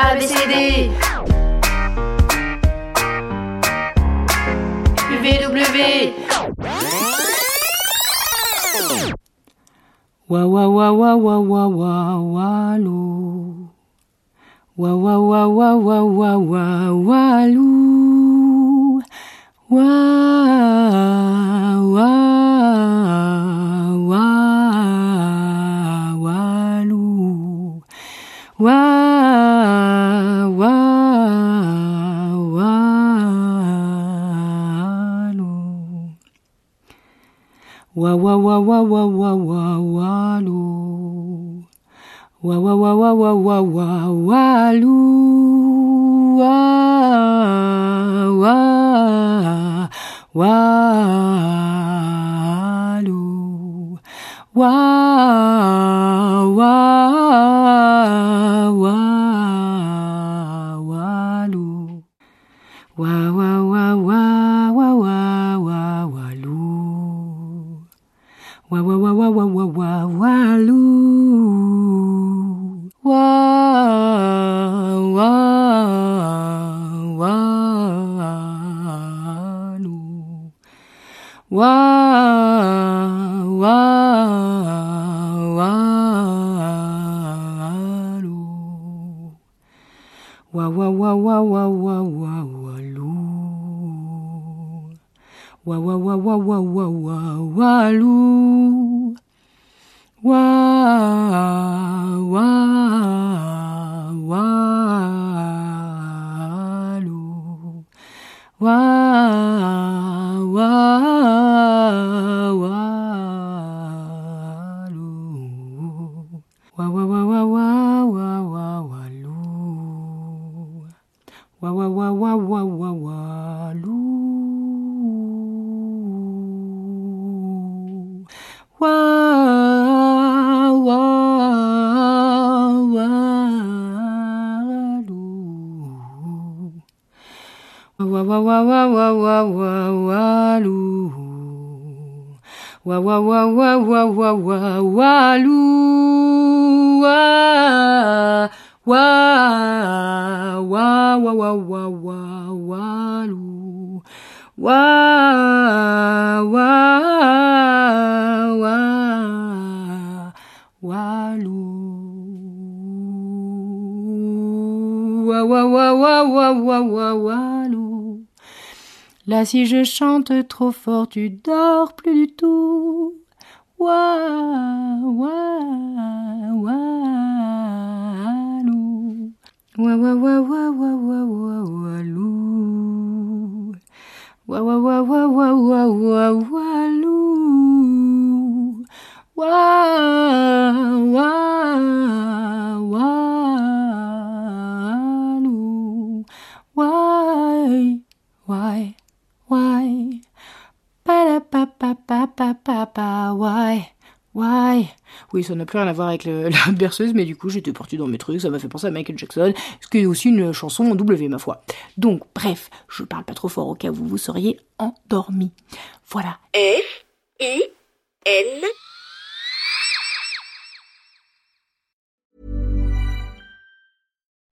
ABCD UVW Wa wa wa wa wa wa wa. Wa wa wa wa wa wa wa walu. Wa wa wa walu. Wa wa Wa wa wa wa wa wa wa walu. Wa wa wa wa wa wa wa walu. Wa wa walu. Wa wa wa wa wa wa wa walu. Wa wa walu. Wa wa walu. Wa wa wa wa wa wa wa walu. Wa wa wa wa wa wa wa walu. Wa wa. Wa wa walu. Wa wa wa wa wa wa wa walu. Wa wa wa wa wa wa walu. Wa wa walu. Wa wa wa wa wa wa wa wa walu. Wa wa wa wa wa wa wa. Wa wa wa wa wa wa wa walu. Wa wa walu. Wa wa wa wa wa wa wa. Là, si je chante trop fort, tu dors plus du tout. Wa, wa, walu. Wa, wa, wa, wa, wa, wa, wa. Wa, wa, wa, wa, wa, wa. Oui, ça n'a plus rien à voir avec le- la berceuse, mais du coup, j'étais partie dans mes trucs, ça m'a fait penser à Michael Jackson, ce qui est aussi une chanson en W, ma foi. Donc, bref, je parle pas trop fort au cas où vous seriez endormi. Voilà. F I N